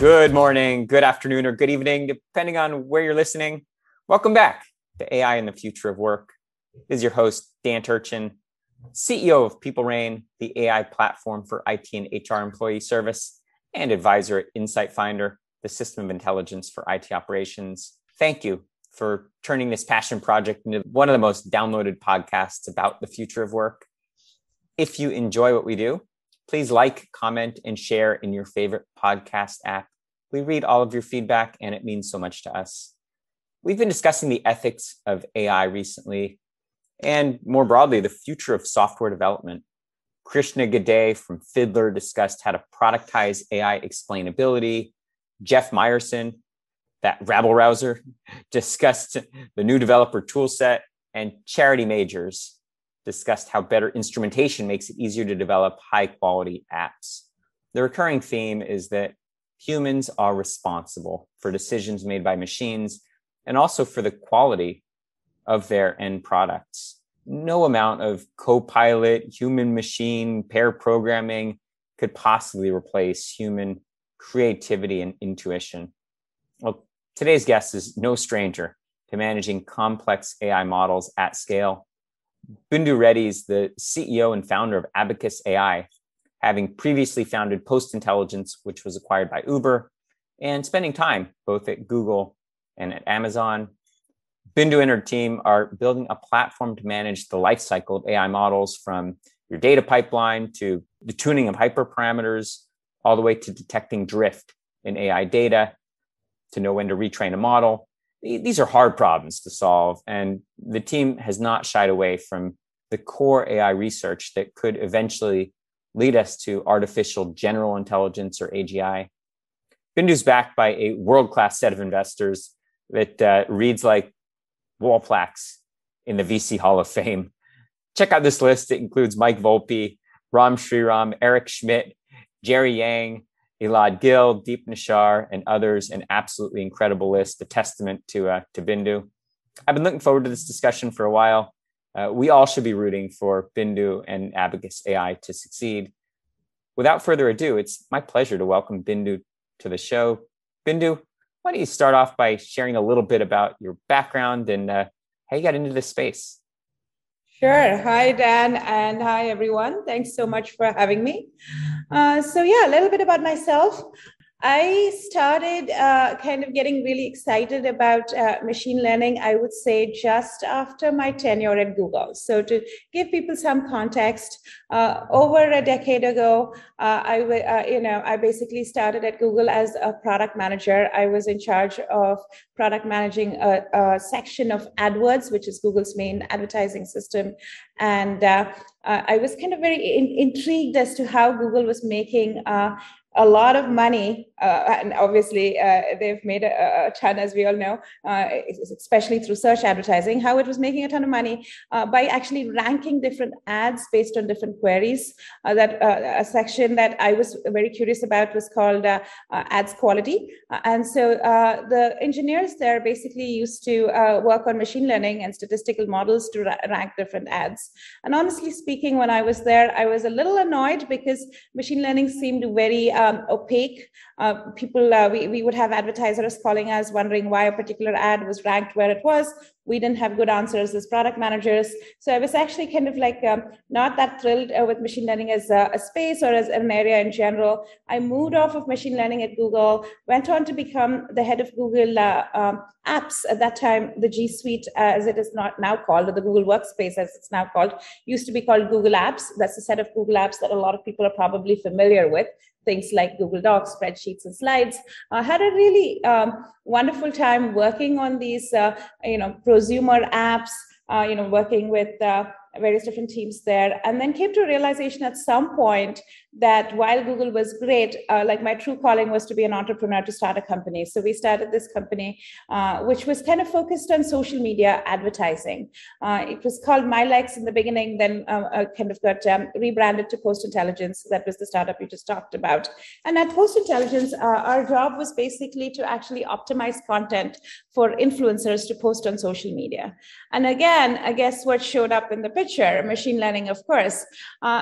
Good morning, good afternoon, or good evening, depending on where you're listening. Welcome back to AI and the Future of Work. This is your host, Dan Turchin, CEO of PeopleReign, the AI platform for IT and HR employee service, and advisor at Insight Finder, the system of intelligence for IT operations. Thank you for turning this passion project into one of the most downloaded podcasts about the future of work. If you enjoy what we do, please like, comment, and share in your favorite podcast app. We read all of your feedback, and it means so much to us. We've been discussing the ethics of AI recently, and more broadly, the future of software development. Krishna Gade from Fiddler discussed how to productize AI explainability. Jeff Meyerson, that rabble rouser, discussed the new developer toolset. And Charity Majors discussed how better instrumentation makes it easier to develop high quality apps. The recurring theme is that humans are responsible for decisions made by machines and also for the quality of their end products. No amount of co pilot, human machine, pair programming could possibly replace human creativity and intuition. Well, today's guest is no stranger to managing complex AI models at scale. Bindu Reddy is the CEO and founder of Abacus AI, having previously founded Post Intelligence, which was acquired by Uber, and spending time both at Google and at Amazon. Bindu and her team are building a platform to manage the lifecycle of AI models from your data pipeline to the tuning of hyperparameters, all the way to detecting drift in AI data, to know when to retrain a model. These are hard problems to solve, and the team has not shied away from the core AI research that could eventually lead us to artificial general intelligence or AGI. Bindu's backed by a world class set of investors that uh, reads like wall plaques in the VC Hall of Fame. Check out this list. It includes Mike Volpe, Ram Shriram, Eric Schmidt, Jerry Yang, Elad Gil, Deep Nishar, and others. An absolutely incredible list, a testament to, uh, to Bindu. I've been looking forward to this discussion for a while. Uh, we all should be rooting for Bindu and Abacus AI to succeed. Without further ado, it's my pleasure to welcome Bindu to the show. Bindu, why don't you start off by sharing a little bit about your background and uh, how you got into this space? Sure. Hi, Dan, and hi, everyone. Thanks so much for having me. Uh, so, yeah, a little bit about myself. I started uh, kind of getting really excited about uh, machine learning, I would say, just after my tenure at Google. So, to give people some context, uh, over a decade ago, uh, I, uh, you know, I basically started at Google as a product manager. I was in charge of product managing a, a section of AdWords, which is Google's main advertising system, and uh, I was kind of very in- intrigued as to how Google was making a lot of money, uh, and obviously uh, they've made a, a, ton, as we all know, uh, especially through search advertising, how it was making a ton of money uh, by actually ranking different ads based on different queries. Uh, that uh, a section that I was very curious about was called ads quality. and so the engineers there basically used to work on machine learning and statistical models to ra- rank different ads. And honestly speaking, when I was there, I was a little annoyed because machine learning seemed very um, opaque. Uh, people, uh, we, we would have advertisers calling us wondering why a particular ad was ranked where it was. We didn't have good answers as product managers. So I was actually kind of like um, not that thrilled uh, with machine learning as a, a, space or as an area in general. I moved off of machine learning at Google, went on to become the head of Google uh, um, Apps. At that time, the G Suite, uh, as it is not now called, or the Google Workspace as it's now called, used to be called Google Apps. That's a set of Google Apps that a lot of people are probably familiar with things like Google Docs, spreadsheets, and slides. I had a really um, wonderful time working on these, uh, you know, prosumer apps. Uh, you know, working with uh, various different teams there, and then came to a realization at some point that while Google was great, uh, like my true calling was to be an entrepreneur to start a company. So we started this company, uh, which was kind of focused on social media advertising. Uh, it was called MyLikes in the beginning, then uh, uh, kind of got um, rebranded to Post Intelligence. That was the startup you just talked about. And at Post Intelligence, uh, our job was basically to actually optimize content for influencers to post on social media. And again, I guess what showed up in the picture, machine learning, of course.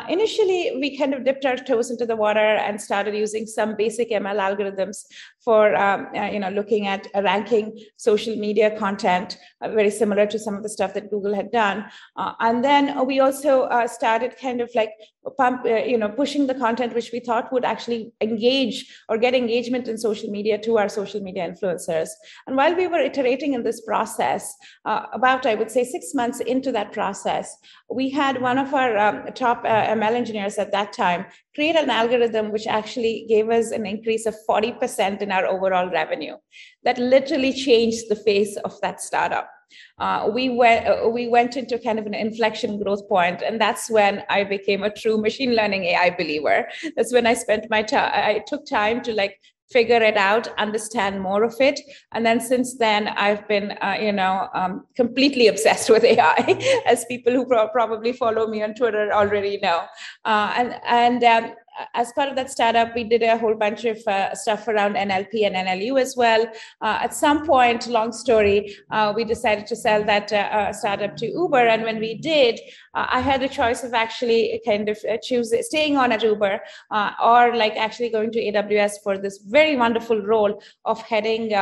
Initially, we kind of dipped our toes into the water and started using some basic ML algorithms for um, uh, you know looking at ranking social media content, uh, very similar to some of the stuff that Google had done. Uh, and then we also uh, started kind of like pump, uh, you know, pushing the content which we thought would actually engage or get engagement in social media to our social media influencers. And while we were iterating in this process, uh, about I would say six months into that process, we had one of our um, top ML engineers at that time create an algorithm which actually gave us an increase of 40% in our overall revenue. That literally changed the face of that startup uh, we went uh, we went into kind of an inflection growth point, and that's when I became a true machine learning AI believer. That's when I spent my time. I took time to like figure it out understand more of it and then since then i've been uh, you know um, completely obsessed with ai as people who pro- probably follow me on twitter already know uh, and and um, as part of that startup, we did a whole bunch of uh, stuff around NLP and NLU as well. Uh, at some point, long story, uh, we decided to sell that uh, uh, startup to Uber. And when we did, uh, I had the choice of actually kind of choosing staying on at Uber or like actually going to AWS for this very wonderful role of heading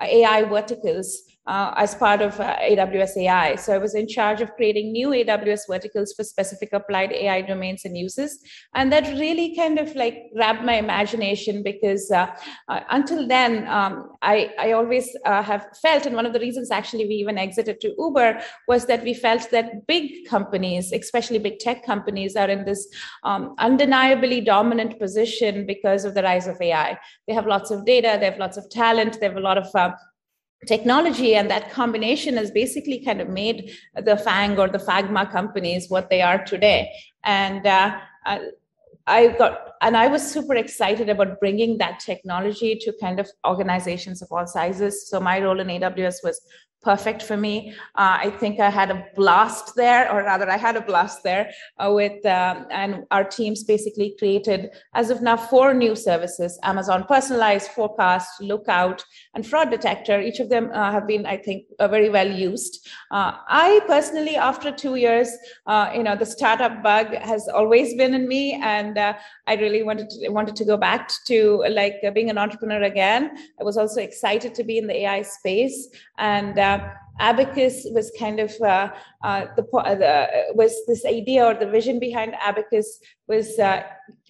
AI verticals uh, as part of uh, AWS AI. So I was in charge of creating new AWS verticals for specific applied AI domains and uses. And that really kind of like grabbed my imagination because uh, uh until then, um, I, I always uh, have felt, and one of the reasons actually we even exited to Uber was that we felt that big companies, especially big tech companies, are in this um, undeniably dominant position because of the rise of AI. They have lots of data, they have lots of talent, they have a lot of uh, technology and that combination has basically kind of made the fang or the fagma companies what they are today and uh, i got and i was super excited about bringing that technology to kind of organizations of all sizes so my role in aws was perfect for me. Uh, I think I had a blast there, or rather, I had a blast there uh, with, um, and our teams basically created, as of now, four new services Amazon Personalized, Forecast, Lookout, and Fraud Detector. Each of them uh, have been, I think, uh, very well used. Uh, I personally, after two years, uh, you know, the startup bug has always been in me, and I really wanted to, wanted to go back to like being an entrepreneur again. I was also excited to be in the AI space, and uh, Abacus was kind of uh, uh, the, uh, the, was this idea or the vision behind Abacus was uh,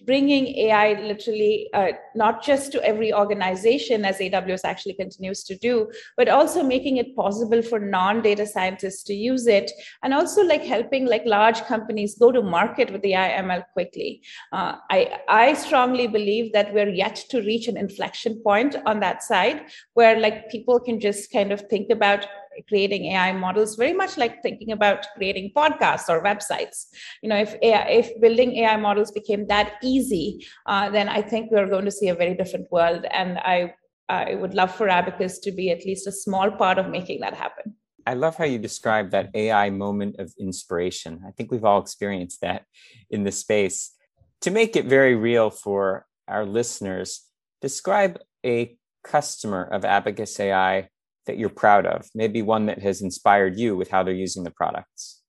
bringing AI literally uh, not just to every organization as AWS actually continues to do, but also making it possible for non-data scientists to use it, and also like helping like large companies go to market with the ML quickly. I I strongly believe that we're yet to reach an inflection point on that side where like people can just kind of think about creating AI models very much like thinking about creating podcasts or websites. You know, if AI, if building AI models became that easy, uh, then I think we're going to see a very different world. And I I would love for Abacus to be at least a small part of making that happen. I love how you describe that AI moment of inspiration. I think we've all experienced that in the space. To make it very real for our listeners, describe a customer of Abacus AI that you're proud of? Maybe one that has inspired you with how they're using the products.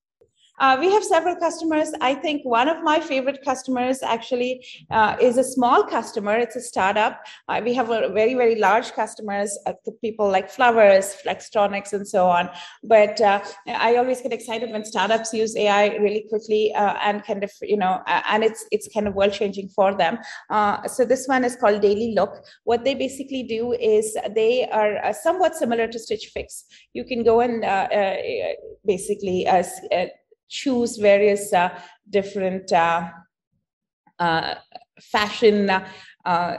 Uh, we have several customers. I think one of my favorite customers actually uh, is a small customer. It's a startup. Uh, we have a very, very large customers, uh, people like Flowers, Flextronics, and so on. But uh, I always get excited when startups use AI really quickly uh, and kind of, you know, and it's it's kind of world changing for them. so this one is called Daily Look. What they basically do is they are somewhat similar to Stitch Fix. You can go and basically choose various uh, different uh, uh, fashion uh,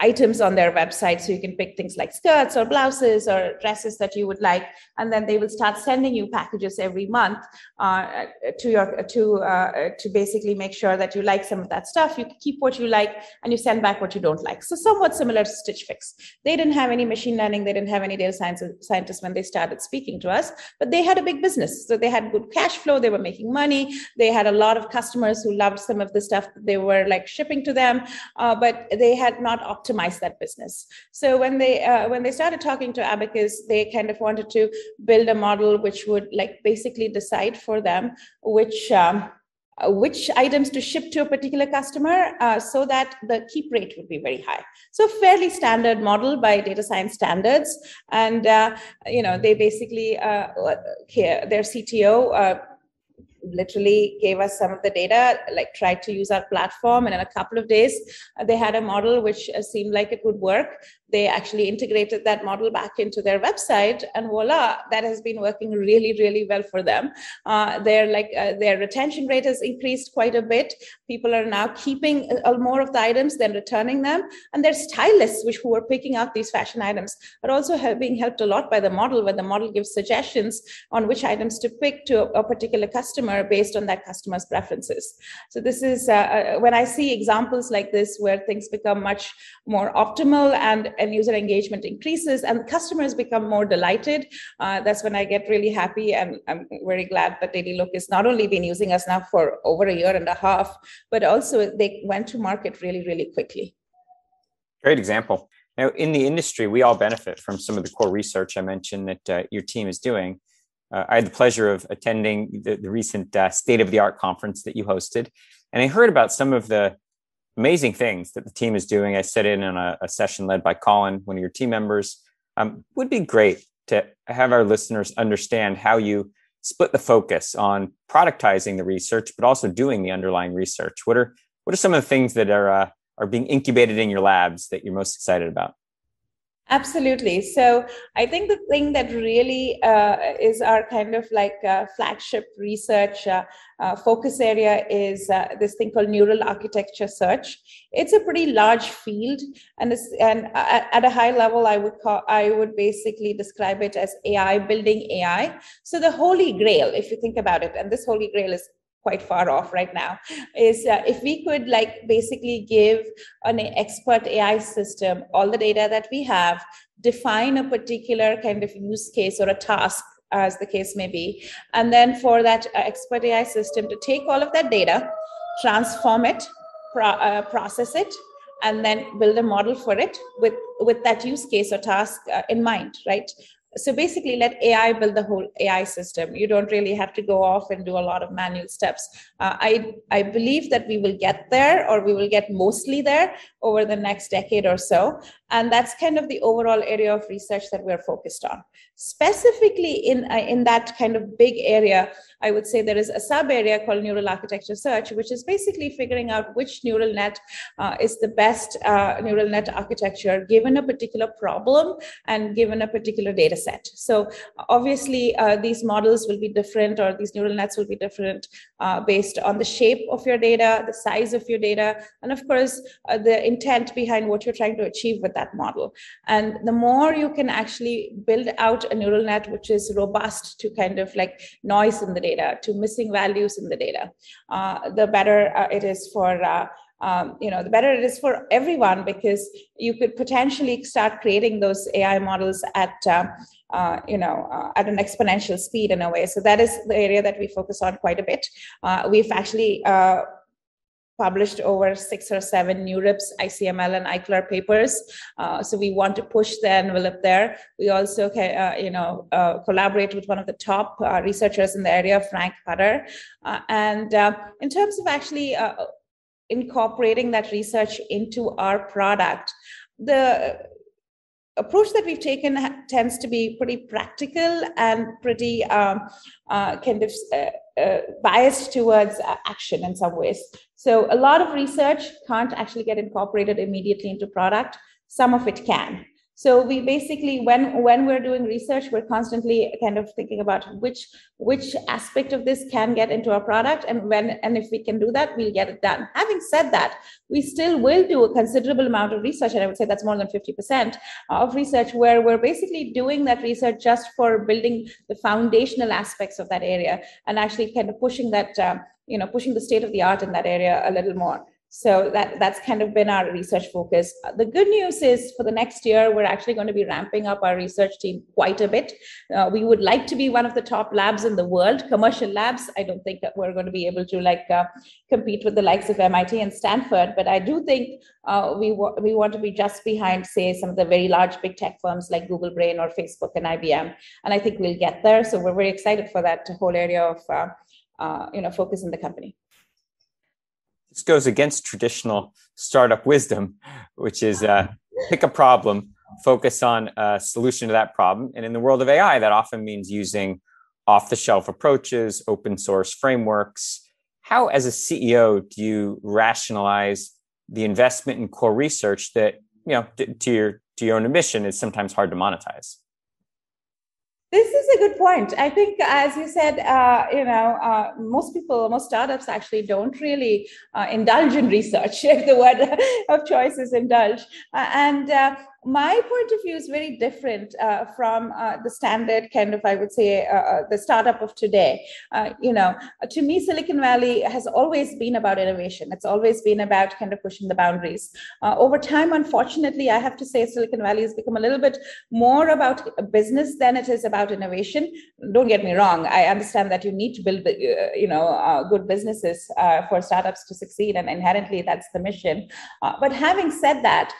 items on their website so you can pick things like skirts or blouses or dresses that you would like and then they will start sending you packages every month uh, to your to uh, to basically make sure that you like some of that stuff. You keep what you like and you send back what you don't like. So somewhat similar to stitch fix. They didn't have any machine learning they didn't have any data science scientists when they started speaking to us but they had a big business. So they had good cash flow they were making money they had a lot of customers who loved some of the stuff they were like shipping to them uh, but they had not optimize that business. So when they uh, when they started talking to Abacus, they kind of wanted to build a model which would like basically decide for them which um, which items to ship to a particular customer uh, so that the keep rate would be very high so fairly standard model by data science standards and uh, you know they basically uh, their cto uh, literally gave us some of the data, like tried to use our platform, and in a couple of days, uh, they had a model which uh, seemed like it would work. They actually integrated that model back into their website, and voila, that has been working really, really well for them. Uh, their like uh, their retention rate has increased quite a bit. People are now keeping uh, more of the items than returning them, and their stylists, which who are picking out these fashion items, are also being helped a lot by the model, where the model gives suggestions on which items to pick to a, a particular customer based on that customer's preferences. So this is uh, uh, when I see examples like this where things become much more optimal and, and user engagement increases and customers become more delighted. Uh, that's when I get really happy and I'm very glad that Daily Look has not only been using us now for over a year and a half, but also they went to market really, really quickly. Great example. Now, in the industry, we all benefit from some of the core research I mentioned that uh, your team is doing. Uh, I had the pleasure of attending the, the recent uh, state of the art conference that you hosted, and I heard about some of the amazing things that the team is doing. I sat in on a, a session led by Colin, one of your team members. Um, would be great to have our listeners understand how you split the focus on productizing the research, but also doing the underlying research. What are what are some of the things that are uh, are being incubated in your labs that you're most excited about? Absolutely. So I think the thing that really uh, is our kind of like uh, flagship research uh, uh focus area is uh, this thing called neural architecture search. It's a pretty large field, and and at a high level, I would call I would basically describe it as AI building AI. So the holy grail, if you think about it, and this holy grail is quite far off right now is uh, if we could like basically give an expert ai system all the data that we have define a particular kind of use case or a task as the case may be and then for that uh, expert ai system to take all of that data transform it pro- uh, process it and then build a model for it with with that use case or task uh, in mind right so basically let ai build the whole ai system. You don't really have to go off and do a lot of manual steps. Uh, i i believe that we will get there or we will get mostly there over the next decade or so. And that's kind of the overall area of research that we're focused on. Specifically in uh, in that kind of big area i would say there is a sub area called neural architecture search which is basically figuring out which neural net uh, is the best uh, neural net architecture given a particular problem and given a particular data set. So obviously uh, these models will be different or these neural nets will be different uh, based on the shape of your data the size of your data and of course uh, the intent behind what you're trying to achieve with that model. And the more you can actually build out a neural net which is robust to kind of like noise in the data, to missing values in the data, uh, the better uh, it is for. Uh, um, you know, the better it is for everyone because you could potentially start creating those AI models at, uh, uh, you know, uh, at an exponential speed in a way. So that is the area that we focus on quite a bit. Uh, we've actually uh, published over six or seven NeurIPS, ICML, and ICLR papers. Uh, so we want to push the envelope there. We also, uh, you know, uh, collaborate with one of the top uh, researchers in the area, Frank Hutter. Uh, and uh, in terms of actually incorporating that research into our product, the approach that we've taken tends to be pretty practical and pretty um, kind of uh, biased towards action in some ways. So a lot of research can't actually get incorporated immediately into product. Some of it can. So we basically, when when we're doing research, we're constantly kind of thinking about which which aspect of this can get into our product, and when and if we can do that, we'll get it done. Having said that, we still will do a considerable amount of research, and I would say that's more than fifty percent of research, where we're basically doing that research just for building the foundational aspects of that area, and actually kind of pushing that. Uh, you know, pushing the state of the art in that area a little more So that, that's kind of been our research focus. The good news is for the next year, we're actually going to be ramping up our research team quite a bit. Uh, we would like to be one of the top labs in the world, commercial labs. I don't think that we're going to be able to like uh, compete with the likes of MIT and Stanford, but I do think uh, we, we want to be just behind, say, some of the very large big tech firms like Google Brain or Facebook and IBM. And I think we'll get there. So we're very excited for that whole area of uh, uh, you know focus in the company this goes against traditional startup wisdom, which is uh, pick a problem, focus on a solution to that problem. And in the world of AI, that often means using off the shelf approaches, open source frameworks. How, as a CEO, do you rationalize the investment in core research that, you know, to your to your own admission is sometimes hard to monetize? This is a good point. I think, as you said, uh, you know, uh, most people, most startups actually don't really uh, indulge in research, if the word of choice is indulge. Uh, and uh, my point of view is very different uh, from uh, the standard kind of, I would say, uh, uh the startup of today. Uh, you know, to me, Silicon Valley has always been about innovation. It's always been about kind of pushing the boundaries. Uh, over time, unfortunately, I have to say Silicon Valley has become a little bit more about business than it is about innovation. Don't get me wrong. I understand that you need to build, you know, good businesses for startups to succeed, and inherently that's the mission. but having said that,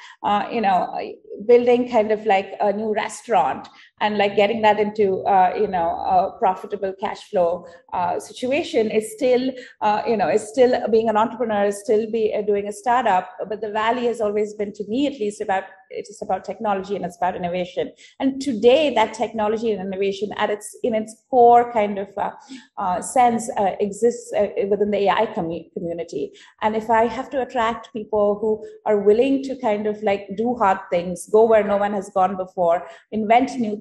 you know, building kind of like a new restaurant and like getting that into uh, you know a profitable cash flow uh, situation is still uh, you know is still being an entrepreneur is still be uh, doing a startup but the valley has always been to me at least about it is about technology and it's about innovation. And today that technology and innovation at its in its core kind of uh, uh, sense exists within the ai com- community. And if i have to attract people who are willing to kind of like do hard things go where no one has gone before invent new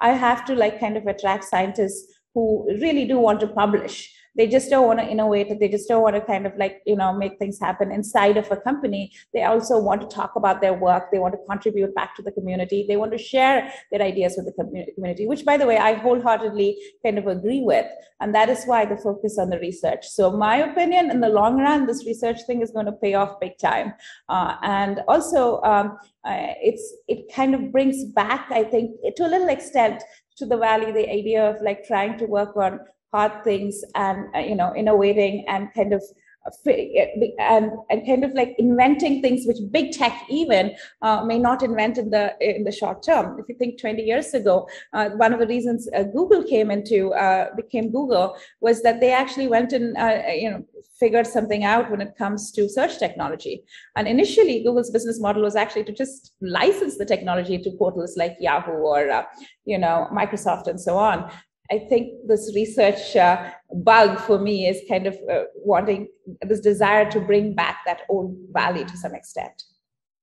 i have to like kind of attract scientists who really do want to publish they just don't want to innovate they just don't want to kind of like you know make things happen inside of a company. They also want to talk about their work they want to contribute back to the community they want to share their ideas with the community which by the way i wholeheartedly kind of agree with and that is why the focus on the research. So my opinion in the long run this research thing is going to pay off big time. Uh, and also um, uh, it's it kind of brings back i think to a little extent to the valley the idea of like trying to work on hard things and uh, you know innovating and kind of uh, and, and kind of like inventing things which big tech even uh, may not invent in the in the short term. If you think 20 years ago uh, one of the reasons uh, google came into uh, became google was that they actually went and you know figured something out when it comes to search technology. And initially google's business model was actually to just license the technology to portals like yahoo or you know microsoft and so on I think this research uh, bug for me is kind of uh, wanting this desire to bring back that old value to some extent.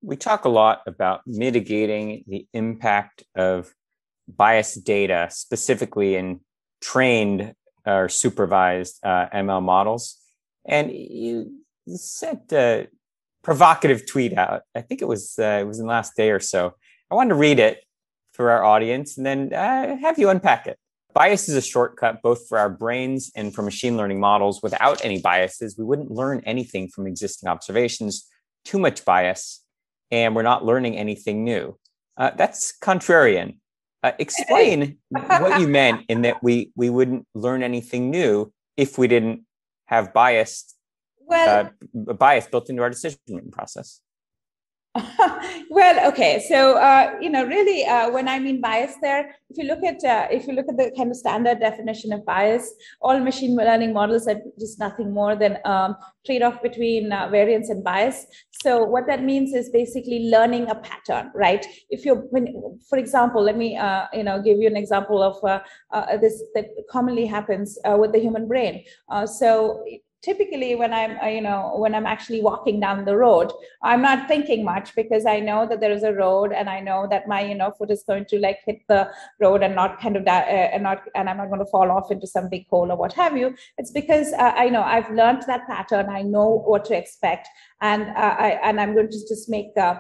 We talk a lot about mitigating the impact of biased data, specifically in trained or supervised uh, ML models. And you sent a provocative tweet out. I think it was uh, it was in the last day or so. I wanted to read it for our audience and then uh, have you unpack it. Bias is a shortcut both for our brains and for machine learning models. Without any biases, we wouldn't learn anything from existing observations. Too much bias, and we're not learning anything new. Uh, that's contrarian. Uh, explain what you meant in that we we wouldn't learn anything new if we didn't have bias well, uh, bias built into our decision making process. well, okay. So uh, you know, really, uh, when I mean bias, there, if you look at uh, if you look at the kind of standard definition of bias, all machine learning models are just nothing more than um, trade-off between uh, variance and bias. So what that means is basically learning a pattern, right? If you're, when, for example, let me uh, you know give you an example of uh, this that commonly happens with the human brain. so typically when i'm uh, you know when i'm actually walking down the road i'm not thinking much because i know that there is a road and i know that my you know foot is going to like hit the road and not kind of uh, and not and i'm not going to fall off into some big hole or what have you it's because uh, i know i've learned that pattern i know what to expect and uh, i and i'm going to just make uh,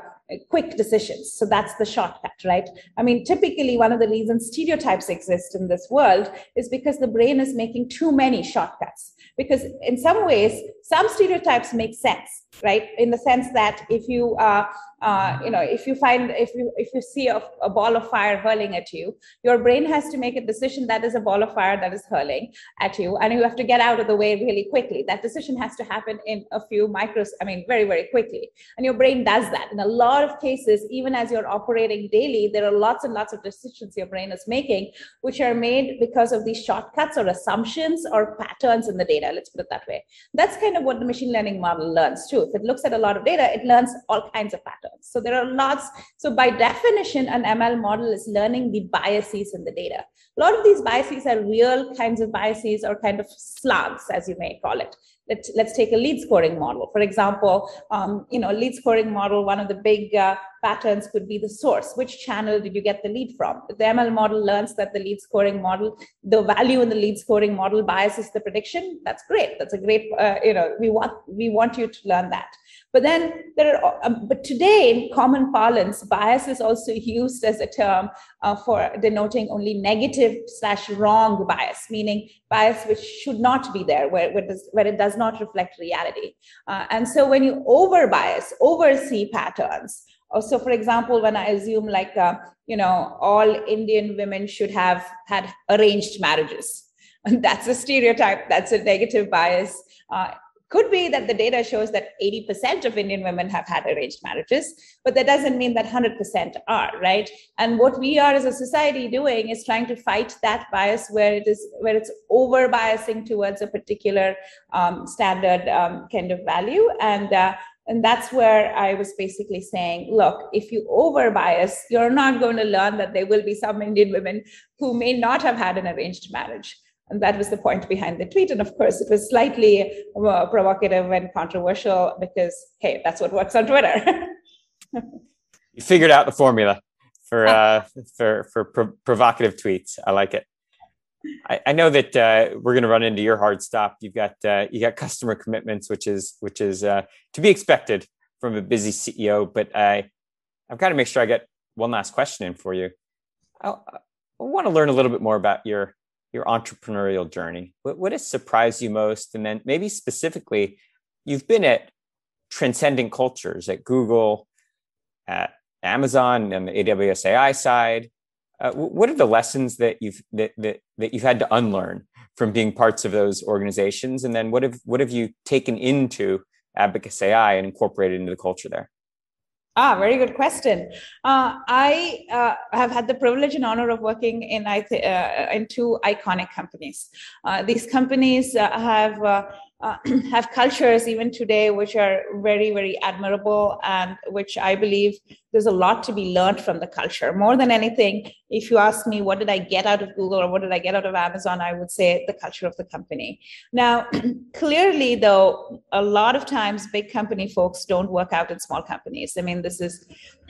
quick decisions. So that's the shortcut, right? I mean, typically one of the reasons stereotypes exist in this world is because the brain is making too many shortcuts. Because in some ways, some stereotypes make sense, right? In the sense that if you uh, uh, you know if you find if you if you see a, a, ball of fire hurling at you your brain has to make a decision that is a ball of fire that is hurling at you and you have to get out of the way really quickly. That decision has to happen in a few micros i mean very very quickly. And your brain does that. In a lot of cases even as you're operating daily there are lots and lots of decisions your brain is making which are made because of these shortcuts or assumptions or patterns in the data. Let's put it that way. That's kind of what the machine learning model learns too. If it looks at a lot of data it learns all kinds of patterns so there are lots. So by definition, an ML model is learning the biases in the data. A lot of these biases are real kinds of biases or kind of slants, as you may call it. Let's, let's take a lead scoring model. For example, um, you know, lead scoring model, one of the big uh, patterns could be the source. Which channel did you get the lead from? The ML model learns that the lead scoring model, the value in the lead scoring model biases the prediction, that's great. That's a great, uh, you know, we want, we want you to learn that. But then there are, um, but today in common parlance, bias is also used as a term uh, for denoting only negative slash wrong bias, meaning bias which should not be there, where, where, does, where it does not reflect reality. Uh, and so when you over bias, oversee patterns, so for example when i assume like uh, you know all indian women should have had arranged marriages that's a stereotype that's a negative bias uh, could be that the data shows that 80% of Indian women have had arranged marriages, but that doesn't mean that 100% are, right? And what we are as a society doing is trying to fight that bias where it is where it's over biasing towards a particular um, standard um, kind of value. And uh, and that's where I was basically saying, look, if you over bias, you're not going to learn that there will be some Indian women who may not have had an arranged marriage. And that was the point behind the tweet. And of course, it was slightly uh, provocative and controversial because, hey, that's what works on Twitter. you figured out the formula for uh, for for pro- provocative tweets. I like it. I, I know that uh, we're going to run into your hard stop. You've got uh, you got customer commitments, which is which is uh, to be expected from a busy CEO. But I I've got to make sure I get one last question in for you. I, I want to learn a little bit more about your your entrepreneurial journey. What, what has surprised you most? And then maybe specifically, you've been at transcendent cultures at Google, at Amazon, and the AWS AI side. Uh, what are the lessons that you've that, that, that you've had to unlearn from being parts of those organizations? And then what have what have you taken into Abacus AI and incorporated into the culture there? Ah, very good question. Uh, I uh, have had the privilege and honor of working in uh, in two iconic companies. Uh, these companies uh, have uh, have cultures even today which are very very admirable and which i believe there's a lot to be learned from the culture. More than anything if you ask me what did i get out of google or what did i get out of amazon i would say the culture of the company. Now clearly though a lot of times big company folks don't work out in small companies. I mean this is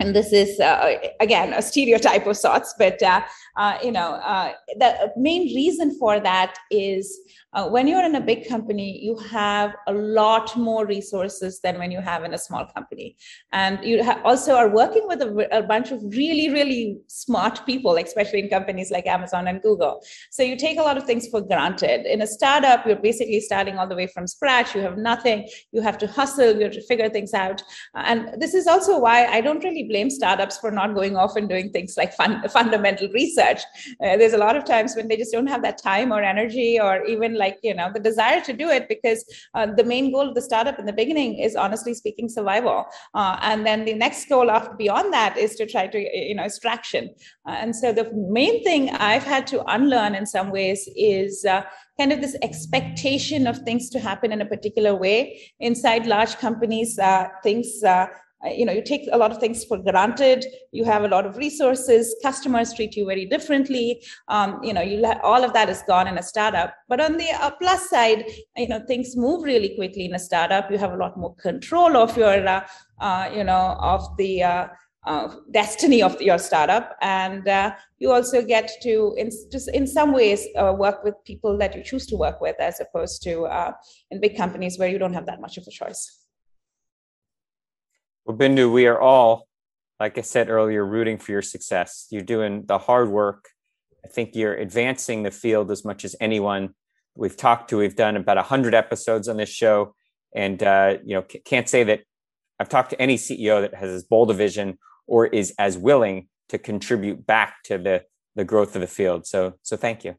and this is uh, again a stereotype of sorts but uh, uh, you know uh, the main reason for that is uh, when you're in a big company you have a lot more resources than when you have in a small company. And you ha- also are working with a, a, bunch of really really smart people especially in companies like amazon and google. So you take a lot of things for granted. In a startup you're basically starting all the way from scratch. You have nothing. You have to hustle. You have to figure things out. And this is also why i don't really blame startups for not going off and doing things like fun, fundamental research uh, there's a lot of times when they just don't have that time or energy or even like you know the desire to do it because uh, the main goal of the startup in the beginning is honestly speaking survival. Uh, and then the next goal after beyond that is to try to you know extraction. Uh, and so the main thing i've had to unlearn in some ways is uh, kind of this expectation of things to happen in a particular way. Inside large companies uh, things uh, you know you take a lot of things for granted. You have a lot of resources. Customers treat you very differently. Um, you know you all of that is gone in a startup. But on the uh, plus side you know things move really quickly in a startup. You have a lot more control of your uh, uh you know of the uh, uh, destiny of your startup. And you also get to in, just in some ways work with people that you choose to work with as opposed to in big companies where you don't have that much of a choice Well, Bindu, we are all, like I said earlier, rooting for your success. You're doing the hard work. I think you're advancing the field as much as anyone we've talked to. We've done about 100 episodes on this show. And, uh, you know, can't say that I've talked to any CEO that has as bold a vision or is as willing to contribute back to the, the growth of the field. So, so thank you.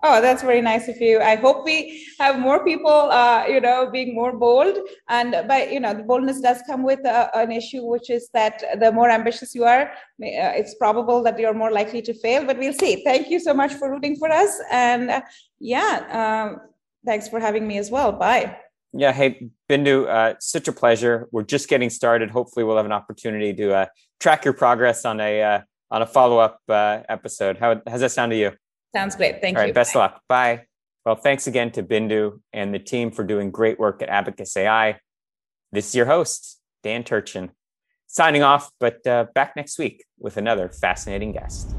Oh, that's very nice of you. I hope we have more people, uh, you know, being more bold. And by, you know, the boldness does come with uh, an issue, which is that the more ambitious you are, uh, it's probable that you're more likely to fail. But we'll see. Thank you so much for rooting for us. And uh, yeah, um, thanks for having me as well. Bye. Yeah. Hey, Bindu, uh, such a pleasure. We're just getting started. Hopefully, we'll have an opportunity to uh, track your progress on a on a follow up episode. How how's that sound to you? Sounds great. Thank All you. right, best Bye. of luck. Bye. Well, thanks again to Bindu and the team for doing great work at Abacus AI. This is your host, Dan Turchin, signing off, but uh, back next week with another fascinating guest.